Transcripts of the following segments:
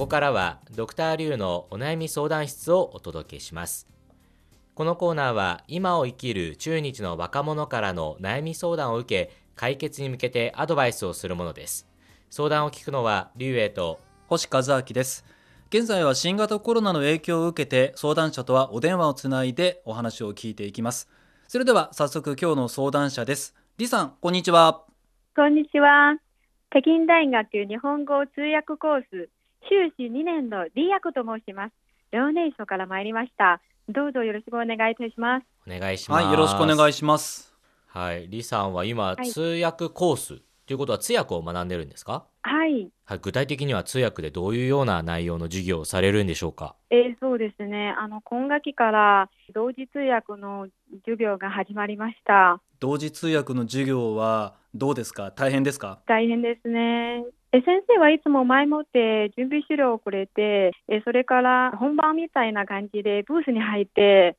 こからはドクターリュウのお悩み相談室をお届けします。このコーナーは今を生きる中日の若者からの悩み相談を受け解決に向けてアドバイスをするものです。相談を聞くのはリュウエイと星和明です。現在は新型コロナの影響を受けて相談者とはお電話をつないでお話を聞いていきます。それでは早速今日の相談者です。李さんこんにちは。こんにちは。北京大学日本語通訳コース修士2年の李役と申します。遼寧省から参りました。どうぞよろしくお願いいたします。お願いします。はいよろしくお願いします。はい李さんは今、はい。通訳コースということは通訳を学んでるんですか？はい、はい、具体的には通訳でどういうような内容の授業をされるんでしょうか？えーそうですね。あの今学期から同時通訳の授業が始まりました。同時通訳の授業はどうですか？大変ですか？大変ですね。え先生はいつも前もって準備資料をくれてえそれから本番みたいな感じでブースに入って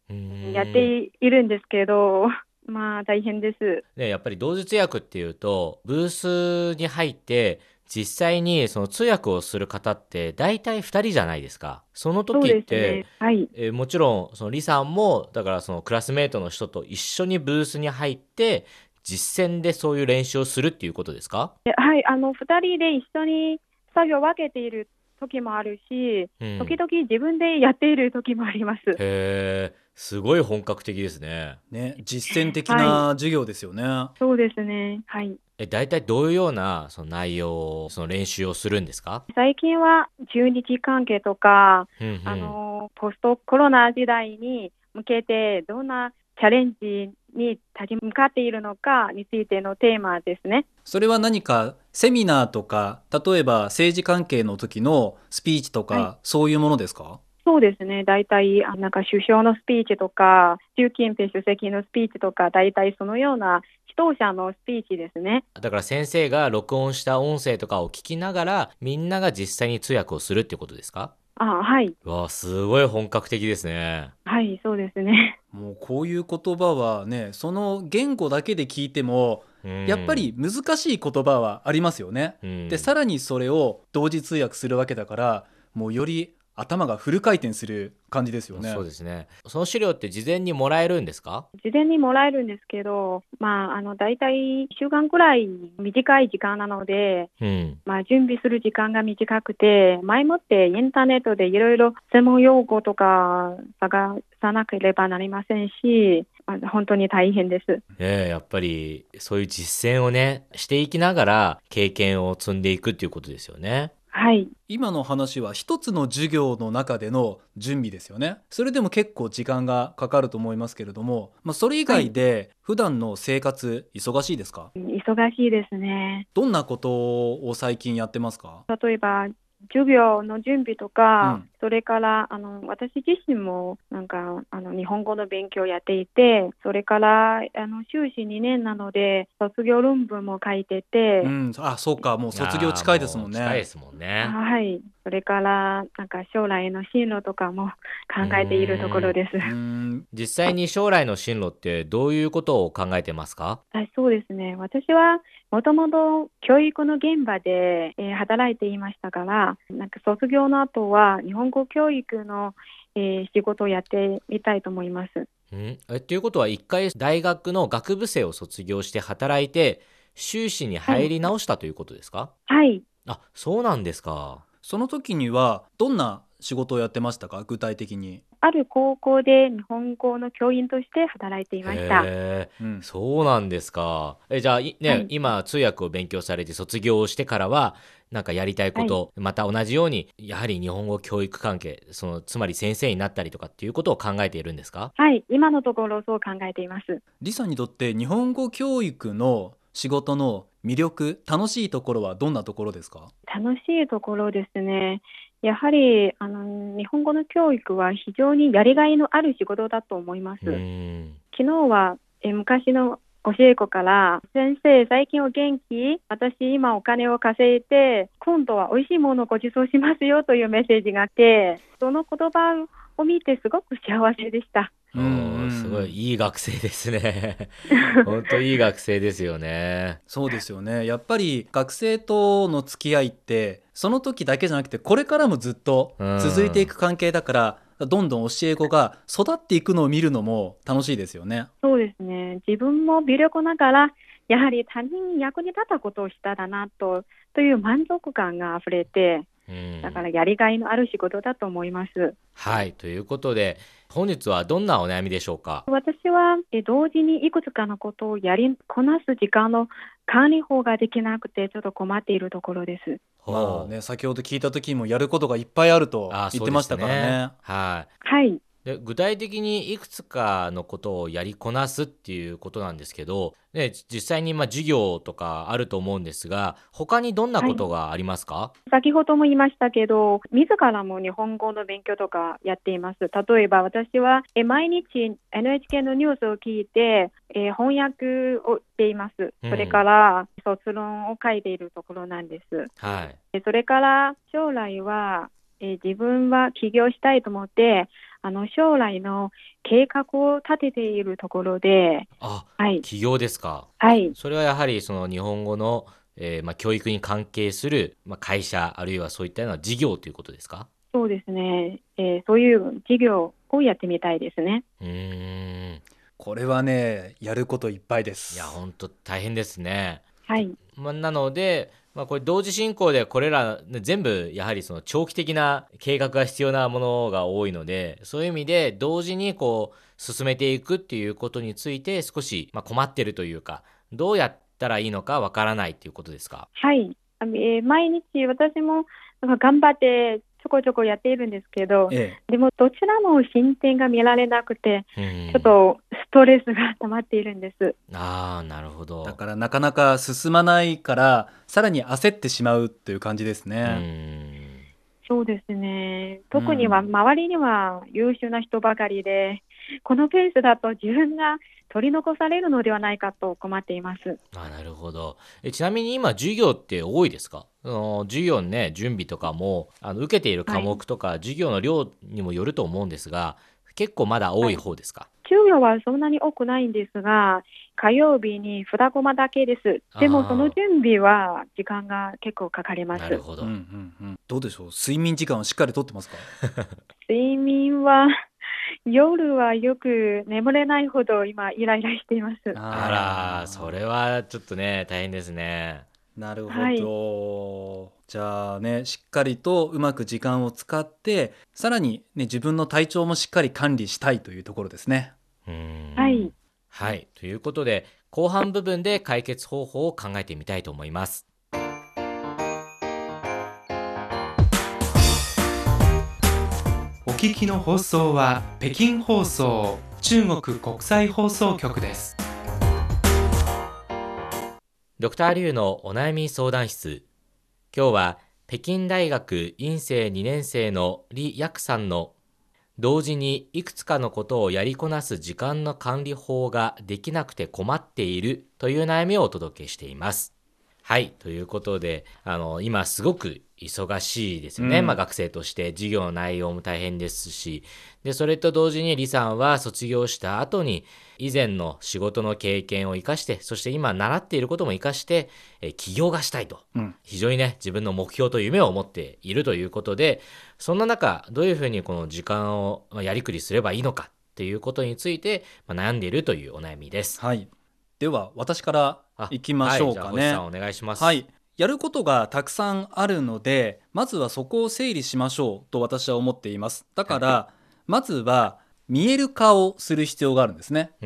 やっているんですけど、まあ大変です。ね、やっぱり同時通訳っていうとブースに入って実際にその通訳をする方って大体2人じゃないですかその時って、ね。はい。えーもちろんそのリさんもだからそのクラスメートの人と一緒にブースに入って実践でそういう練習をするっていうことですか、ではい、あの二人で一緒に作業を分けている時もあるし、うん、時々自分でやっている時もあります。へえすごい本格的ですね。ね実践的な授業ですよね、そうですね。はい。え大体どういうようなその内容その練習をするんですか、最近は中日関係とか、うんうん。あのポストコロナ時代に向けてどんなチャレンジに立ち向かっているのかについてのテーマですね。それは何かセミナーとか例えば政治関係の時のスピーチとか、はそういうものですか？そうですね。大体、あなんか首相のスピーチとか、習近平主席のスピーチとか、大体そのような指導者のスピーチですね。だから先生が録音した音声とかを聞きながらみんなが実際に通訳をするっていうことですか？あはい。わあすごい本格的ですね。はい、そうですね。もうこういう言葉はねその言語だけで聞いてもうんやっぱり難しい言葉はありますよね。うんでさらにそれを同時通訳するわけだからもうより頭がフル回転する感じですよね。そうですね。その資料って事前にもらえるんですか？事前にもらえるんですけど、まあ、あの、大体1週間くらい短い時間なので、うん。まあ、準備する時間が短くて、前もってインターネットでいろいろ専門用語とか探さなければなりませんし、まあ、本当に大変です。ねえやっぱりそういう実践をねしていきながら経験を積んでいくっていうことですよね。はい。今の話は一つの授業の中での準備ですよね。それでも結構時間がかかると思いますけれども、まあ、それ以外で普段の生活忙しいですか？忙しいですね。どんなことを最近やってますか？例えば、授業の準備とか、うんそれからあの私自身もなんかあの日本語の勉強をやっていて、それからあの修士2年なので卒業論文も書いてて、うん、あそうかもう卒業近いですもんね。近いですもんね。はい、それからなんか将来の進路とかも 考えているところです。うん実際に将来の進路ってどういうことを考えてますか？あそうですね。私はもともと教育の現場で、えー働いていましたから、なんか卒業の後は日本語教育の、えー仕事をやってみたいと思います。うんえっていうことは一回大学の学部生を卒業して働いて修士に入り直したということですか、はい。あそうなんですか。その時にはどんな仕事をやってましたか？具体的に。ある高校で日本語の教員として働いていました。へーうんそうなんですか。えじゃあ、いね、はい今通訳を勉強されて卒業してからは、なんかやりたいこと、また同じように、やはり日本語教育関係、その、つまり先生になったりとかっていうことを考えているんですか？はい。今のところそう考えています。リさんにとって日本語教育の仕事の魅力楽しいところはどんなところですか？楽しいところですね。やはりあの日本語の教育は非常にやりがいのある仕事だと思います。昨日はえ昔の教え子から、先生、最近お元気？私今お金を稼いで、今度は美味しいものをご馳走しますよというメッセージがあって、その言葉を見てすごく幸せでした。おうんーすごいいい学生ですね 本当いい学生ですよねそうですよねやっぱり学生との付き合いってその時だけじゃなくてこれからもずっと続いていく関係だから、どんどん教え子が育っていくのを見るのも楽しいですよね。そうですね。自分も微力ながら、やはり他人に役に立ったことをしただなと、という満足感が溢れて、うんだからやりがいのある仕事だと思います。はいということで本日はどんなお悩みでしょうか？私はえ同時にいくつかのことをやりこなす時間の管理法ができなくて、ちょっと困っているところです。まあね、先ほど聞いた時もやることがいっぱいあるとあ言ってましたからね。そうですはいはい。で具体的にいくつかのことをやりこなすっていうことなんですけど、ね、実際にまあ授業とかあると思うんですが他にどんなことがありますか、先ほども言いましたけど、自らも日本語の勉強とかやっています。例えば私はえ毎日 NHK のニュースを聞いて、え翻訳をしています。うんそれから卒論を書いているところなんです。はいでそれから将来は、え自分は起業したいと思って、あの将来の計画を立てているところで、あはい、起業ですか？はい、それはやはりその日本語の、えーまあ、教育に関係する、まあ、会社あるいはそういったような事業ということですか？そうですね、えーそういう事業をやってみたいですね。うーん。これはねやることいっぱいです。いや本当大変ですね。はい、まあ、なので、まあ、これ同時進行でこれら、全部やはりその長期的な計画が必要なものが多いのでそういう意味で同時にこう進めていくっていうことについて少しまあ困ってるというかどうやったらいいのかわからないということですか？はい、えー毎日私も頑張ってちょこちょこやっているんですけど、えでもどちらも進展が見られなくて、うんちょっとストレスが溜まっているんです。ああなるほどえ、だからなかなか進まないからさらに焦ってしまうという感じですうね。んそうですね。特には周りには優秀な人ばかりで、このペースだと自分が取り残されるのではないかと困っています。あなるほど。えちなみに今授業って多いですか？あの授業のね準備とかもあの受けている科目とか、授業の量にもよると思うんですが結構まだ多い方ですか、給与はそんなに多くないんですが、火曜日に2コマだけです。でもその準備は時間が結構かかります。なるほど、うんうんうん、どうでしょう？睡眠時間はしっかりとってますか？睡眠は夜はよく眠れないほど今イライラしています。あらそれはちょっとね大変ですねなるほど、はいじゃあねしっかりとうまく時間を使ってさらに、ね、自分の体調もしっかり管理したいというところですね。うんはい。はいということで後半部分で解決方法を考えてみたいと思います聞きの放送は北京放送中国国際放送局ですドクターリュウのお悩み相談室今日は北京大学院生2年生の李薬さんの同時にいくつかのことをやりこなす時間の管理法ができなくて困っているという悩みをお届けしています。はい。ということで、あの、今すごく忙しいですよね。うんまあ学生として授業の内容も大変ですし、で、それと同時に李さんは卒業した後に以前の仕事の経験を生かして、そして今習っていることも生かして、えー起業がしたいと。うん非常にね、自分の目標と夢を持っているということで、そんな中、どういうふうにこの時間をまあやりくりすればいいのかっていうことについて、まあ悩んでいるというお悩みです。はい、では私からあいきましょうかね。はい、お願いします。はい、やることがたくさんあるのでまずはそこを整理しましょうと私は思っています。だから、まずは見える化をする必要があるんですね、と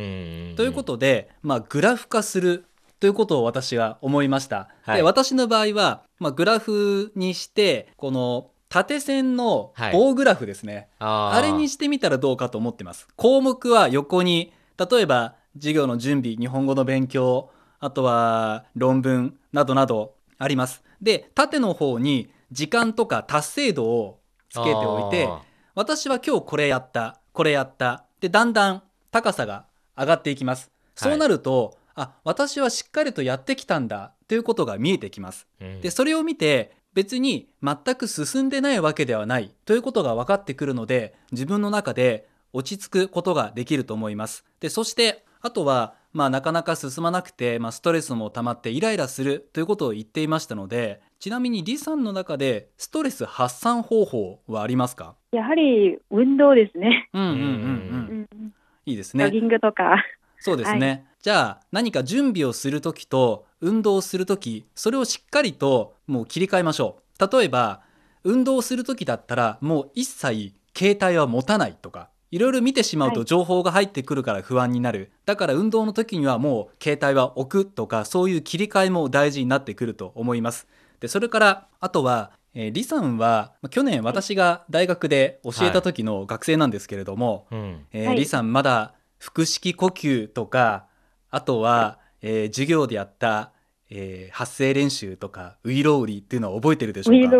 いうことで、まあ、グラフ化するということを私は思いました、はい。で私の場合は、まあ、グラフにしてこの縦線の棒グラフですね、あー。あれにしてみたらどうかと思ってます。項目は横に、例えば授業の準備、日本語の勉強、あとは論文などなどあります。で、縦の方に時間とか達成度をつけておいて、あ私は今日これやった、これやった。で、だんだん高さが上がっていきます。そうなると、あ、私はしっかりとやってきたんだということが見えてきます。ーうんでそれを見て別に全く進んでないわけではないということが分かってくるので自分の中で落ち着くことができると思います。で、そして、あとは、まあ、なかなか進まなくて、まあ、ストレスも溜まってイライラするということを言っていましたので、ちなみに李さんの中でストレス発散方法はありますか？やはり運動ですね。うんうんうんう。うんうんん、いいですね。ジョギングとか。そうですね。じゃあ何か準備をするときと運動をするとき、それをしっかりともう切り替えましょう。例えば、運動をするときだったらもう一切携帯は持たないとか、いろいろ見てしまうとはい情報が入ってくるから不安になる。だから運動の時にはもう携帯は置くとか、そういう切り替えも大事になってくると思います。で、それから、あとは、えー、李さんは、まあ去年私が大学で教えた時の学生なんですけれども、うん。えーはい李さんまだ腹式呼吸とかあとは、えー授業でやった、えー発声練習とかウイロウリっていうのは覚えてるでしょうか？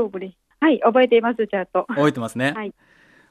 はい、覚えています、ちゃんと。覚えてますね、はい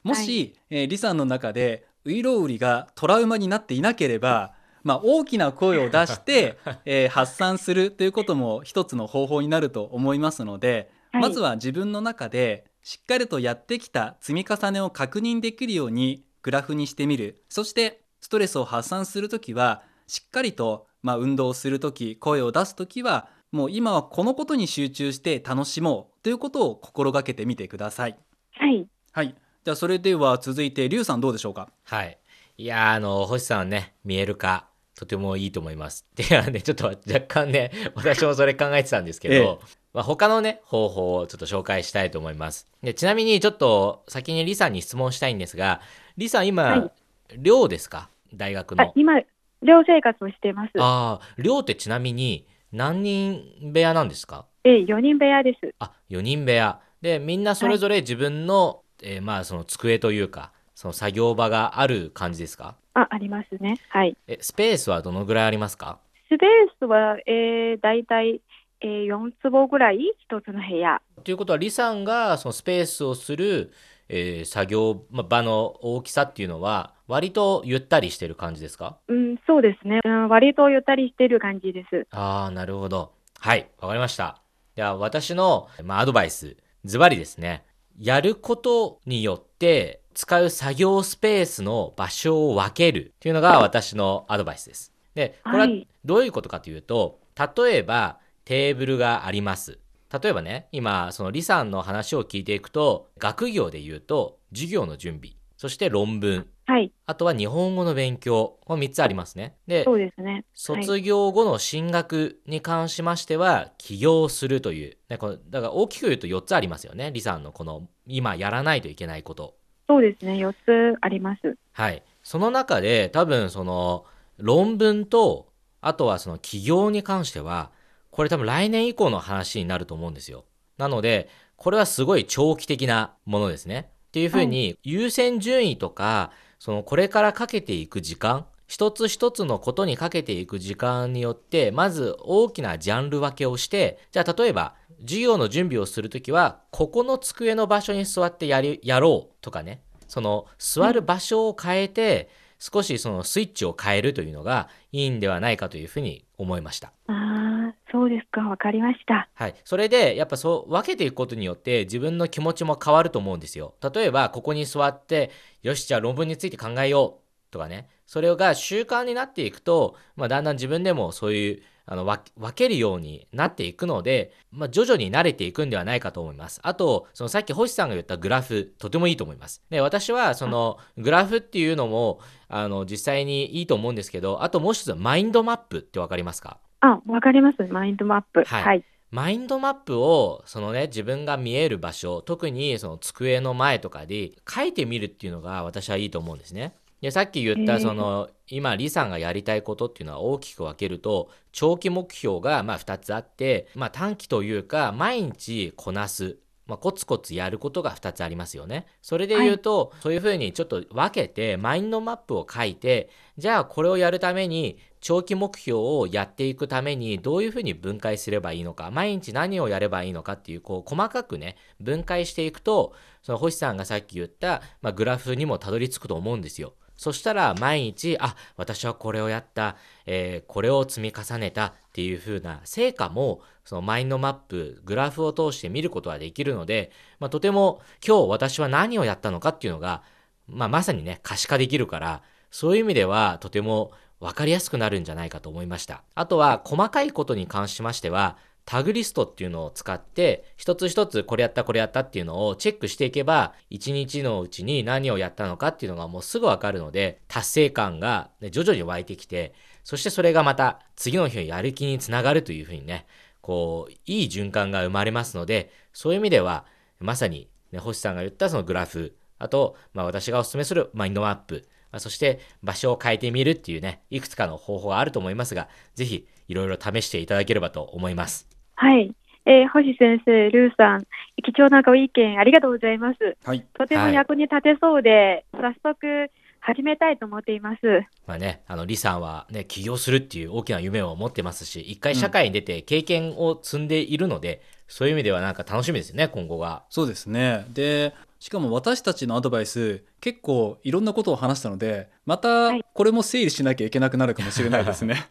もし、えー李さんの中でウイロウリがトラウマになっていなければまあ、大きな声を出して、えー発散するということも一つの方法になると思いますので、はいまずは自分の中でしっかりとやってきた積み重ねを確認できるようにグラフにしてみるそしてストレスを発散するときはしっかりと、まあ、運動するとき声を出すときはもう今はこのことに集中して楽しもうということを心がけてみてください。はい。はい、じゃあそれでは続いてリュウさんどうでしょうか？はい。いやー、あの、星さんね、見える化、とてもいいと思います。ではね、ちょっと若干ね、私もそれ考えてたんですけど、ええまあ、他のね、方法をちょっと紹介したいと思います。でちなみに、ちょっと先にリさんに質問したいんですが、リさん今、はい寮ですか？大学の。あ今、寮生活をしています。ああ、寮ってちなみに何人部屋なんですか？え、4人部屋です。あ、4人部屋。で、みんなそれぞれ自分の、えーまあ、その机というか、その作業場がある感じですか？あ、ありますね。はい。え、スペースはどのぐらいありますか？スペースは、えー、大体、えー、4坪ぐらい、一つの部屋。ということは、李さんがそのスペースをする、えー作業ま場の大きさっていうのは、割とゆったりしてる感じですか？うん、そうですね。うん、割とゆったりしてる感じです。ああ、なるほど。はい、わかりました。では、私の、まあ、アドバイス、ズバリですね。やることによって、使う作業スペースの場所を分けるっていうのが私のアドバイスです。で、これははいどういうことかというと、例えばテーブルがあります。例えばね、今、その李さんの話を聞いていくと、学業で言うと、授業の準備、そして論文、はい。あとは日本語の勉強、この3つありますね。で、そうですね。はい卒業後の進学に関しましては、起業するという、ね、このだから大きく言うと4つありますよね、李さんのこの今やらないといけないこと。そうですね。4つあります。はい。その中で多分その論文と、あとはその起業に関しては、これ多分来年以降の話になると思うんですよ。なので、これはすごい長期的なものですね。っていうふうに、優先順位とか、そのこれからかけていく時間、一つ一つのことにかけていく時間によって、まず大きなジャンル分けをして、じゃあ例えば、授業の準備をするときは、ここの机の場所に座ってやり、やろうとかね、その座る場所を変えて、少しそのスイッチを変えるというのがいいんではないかというふうに思いました。ああ、そうですか。わかりました。はい。それで、やっぱそう、分けていくことによって自分の気持ちも変わると思うんですよ。例えば、ここに座って、よし、じゃあ論文について考えようとかね。それが習慣になっていくと、まあ、だんだん自分でもそういう、あの、分分けるようになっていくので、まあ、徐々に慣れていくんではないかと思います。あと、そのさっき星さんが言ったグラフ、とてもいいと思います。で、私は、その、グラフっていうのも、あの、実際にいいと思うんですけど、あともう一つ、マインドマップってわかりますか？あ、わかります。マインドマップ。はいはい。マインドマップをそのね自分が見える場所特にその机の前とかで書いてみるっていうのが私はいいと思うんですね。でさっき言っえーたその、今李さんがやりたいことっていうのは大きく分けると長期目標がまあ2つあって、まあ、短期というか毎日こなす。まあ、コツコツやることが2つありますよね。それで言うと、そういうふうにちょっと分けてマインドマップを書いてじゃあこれをやるために長期目標をやっていくためにどういうふうに分解すればいいのか毎日何をやればいいのかっていうこう細かくね分解していくとその星さんがさっき言った、まあ、グラフにもたどり着くと思うんですよ。そしたら毎日、あ、私はこれをやった、えーこれを積み重ねたっていう風な成果も、そのマインドマップ、グラフを通して見ることができるので、まあ、とても今日私は何をやったのかっていうのがまあ、まさにね、可視化できるから、そういう意味ではとても分かりやすくなるんじゃないかと思いました。あとは、細かいことに関しましては、タグリストっていうのを使って、一つ一つこれやったこれやったっていうのをチェックしていけば、一日のうちに何をやったのかっていうのがもうすぐわかるので、達成感が、徐々に湧いてきて、そしてそれがまた次の日のやる気につながるというふうにね、こう、いい循環が生まれますので、そういう意味では、まさに、ね、星さんが言ったそのグラフ、あと、まあ私がお勧めするマインドマップ、まあそして場所を変えてみるっていうね、いくつかの方法があると思いますが、ぜひいろいろ試していただければと思います。はい。えー星先生、ルーさん、貴重なご意見ありがとうございます。はい。とても役に立てそうで、早速始めたいと思っています。まあね、あの、李さんはね、起業するっていう大きな夢を持ってますし、一回社会に出て経験を積んでいるので、そういう意味ではなんか楽しみですよね、今後が。そうですね。で、しかも私たちのアドバイス、結構いろんなことを話したので、またはいこれも整理しなきゃいけなくなるかもしれないですね。はい。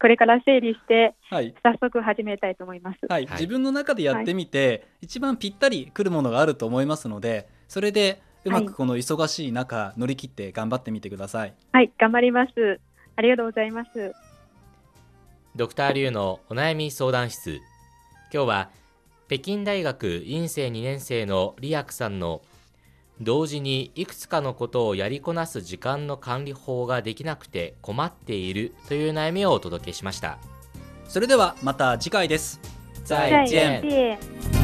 これから整理して、はい。早速始めたいと思います。はい、はい自分の中でやってみて、一番ぴったりくるものがあると思いますのでそれでうまはいくこの忙しい中乗り切って頑張ってみてください。はい。頑張ります。ありがとうございます。ドクターリュウのお悩み相談室。今日は北京大学院生2年生のリアクさんの同時にいくつかのことをやりこなす時間の管理法ができなくて困っているという悩みをお届けしました。それではまた次回です。再再见。见。